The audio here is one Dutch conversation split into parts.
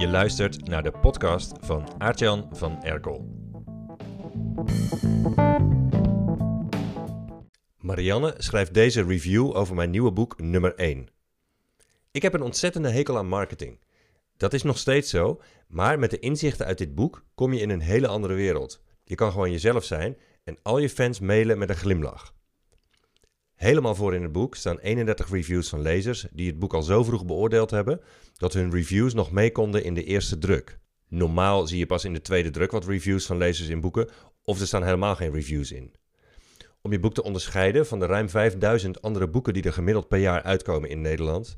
Je luistert naar de podcast van Aartjan van Erkel. Marianne schrijft deze review over mijn nieuwe boek nummer 1. Ik heb een ontzettende hekel aan marketing. Dat is nog steeds zo, maar met de inzichten uit dit boek kom je in een hele andere wereld. Je kan gewoon jezelf zijn en al je fans mailen met een glimlach. Helemaal voor in het boek staan 31 reviews van lezers die het boek al zo vroeg beoordeeld hebben dat hun reviews nog mee konden in de eerste druk. Normaal zie je pas in de tweede druk wat reviews van lezers in boeken, of er staan helemaal geen reviews in. Om je boek te onderscheiden van de ruim 5000 andere boeken die er gemiddeld per jaar uitkomen in Nederland,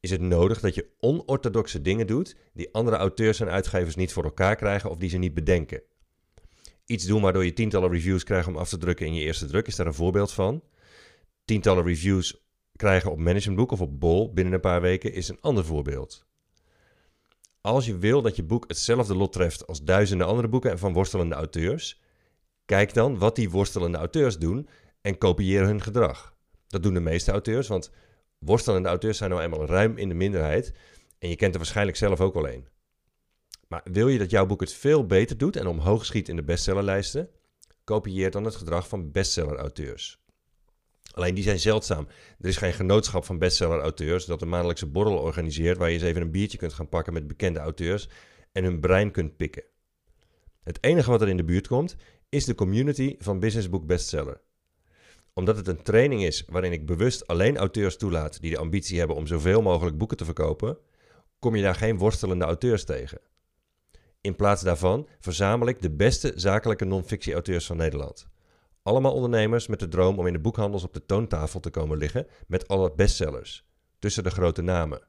is het nodig dat je onorthodoxe dingen doet die andere auteurs en uitgevers niet voor elkaar krijgen of die ze niet bedenken. Iets doen waardoor je tientallen reviews krijgt om af te drukken in je eerste druk is daar een voorbeeld van tientallen reviews krijgen op Managementboek of op Bol binnen een paar weken is een ander voorbeeld. Als je wil dat je boek hetzelfde lot treft als duizenden andere boeken van worstelende auteurs, kijk dan wat die worstelende auteurs doen en kopieer hun gedrag. Dat doen de meeste auteurs, want worstelende auteurs zijn nou eenmaal ruim in de minderheid en je kent er waarschijnlijk zelf ook wel een. Maar wil je dat jouw boek het veel beter doet en omhoog schiet in de bestsellerlijsten, kopieer dan het gedrag van bestseller-auteurs. Alleen die zijn zeldzaam. Er is geen genootschap van bestseller-auteurs dat een maandelijkse borrel organiseert waar je eens even een biertje kunt gaan pakken met bekende auteurs en hun brein kunt pikken. Het enige wat er in de buurt komt is de community van Business Book Bestseller. Omdat het een training is waarin ik bewust alleen auteurs toelaat die de ambitie hebben om zoveel mogelijk boeken te verkopen, kom je daar geen worstelende auteurs tegen. In plaats daarvan verzamel ik de beste zakelijke non-fictie-auteurs van Nederland. Allemaal ondernemers met de droom om in de boekhandels op de toontafel te komen liggen met alle bestsellers, tussen de grote namen.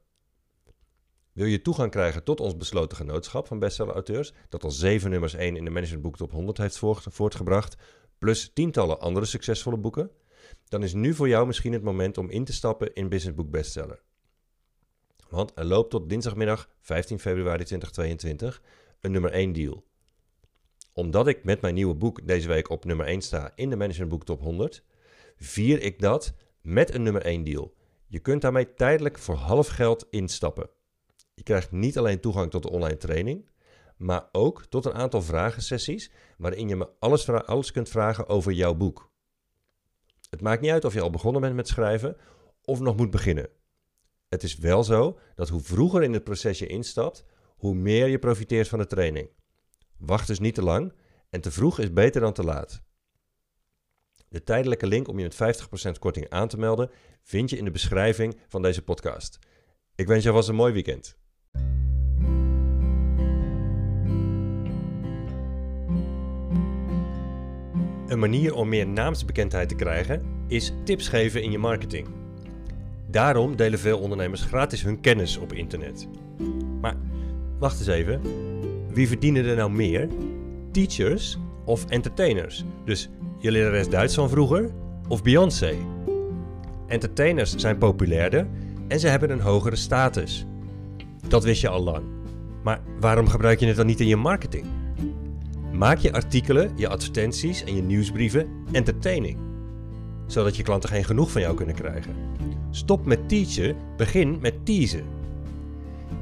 Wil je toegang krijgen tot ons besloten genootschap van bestseller-auteurs, dat al zeven nummers 1 in de Management Top 100 heeft voortgebracht, plus tientallen andere succesvolle boeken? Dan is nu voor jou misschien het moment om in te stappen in Business Book Bestseller. Want er loopt tot dinsdagmiddag 15 februari 2022 een nummer 1 deal omdat ik met mijn nieuwe boek deze week op nummer 1 sta in de Management Book Top 100, vier ik dat met een nummer 1 deal. Je kunt daarmee tijdelijk voor half geld instappen. Je krijgt niet alleen toegang tot de online training, maar ook tot een aantal vragensessies waarin je me alles, alles kunt vragen over jouw boek. Het maakt niet uit of je al begonnen bent met schrijven of nog moet beginnen. Het is wel zo dat hoe vroeger in het proces je instapt, hoe meer je profiteert van de training. Wacht dus niet te lang en te vroeg is beter dan te laat. De tijdelijke link om je met 50% korting aan te melden vind je in de beschrijving van deze podcast. Ik wens je alvast een mooi weekend. Een manier om meer naamsbekendheid te krijgen is tips geven in je marketing. Daarom delen veel ondernemers gratis hun kennis op internet. Maar wacht eens even. Wie verdienen er nou meer? Teachers of entertainers? Dus je lerares Duits van vroeger of Beyoncé? Entertainers zijn populairder en ze hebben een hogere status. Dat wist je al lang. Maar waarom gebruik je het dan niet in je marketing? Maak je artikelen, je advertenties en je nieuwsbrieven entertaining. Zodat je klanten geen genoeg van jou kunnen krijgen. Stop met teachen, begin met teasen.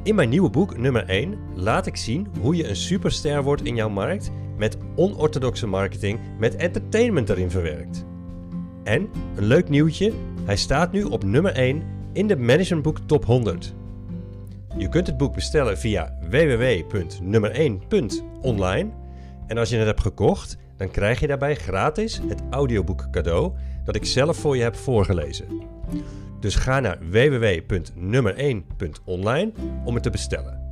In mijn nieuwe boek, nummer 1, laat ik zien hoe je een superster wordt in jouw markt met onorthodoxe marketing met entertainment erin verwerkt. En, een leuk nieuwtje, hij staat nu op nummer 1 in de Managementboek Top 100. Je kunt het boek bestellen via www.nummer1.online en als je het hebt gekocht, dan krijg je daarbij gratis het audioboek cadeau dat ik zelf voor je heb voorgelezen. Dus ga naar www.nummer1.online om het te bestellen.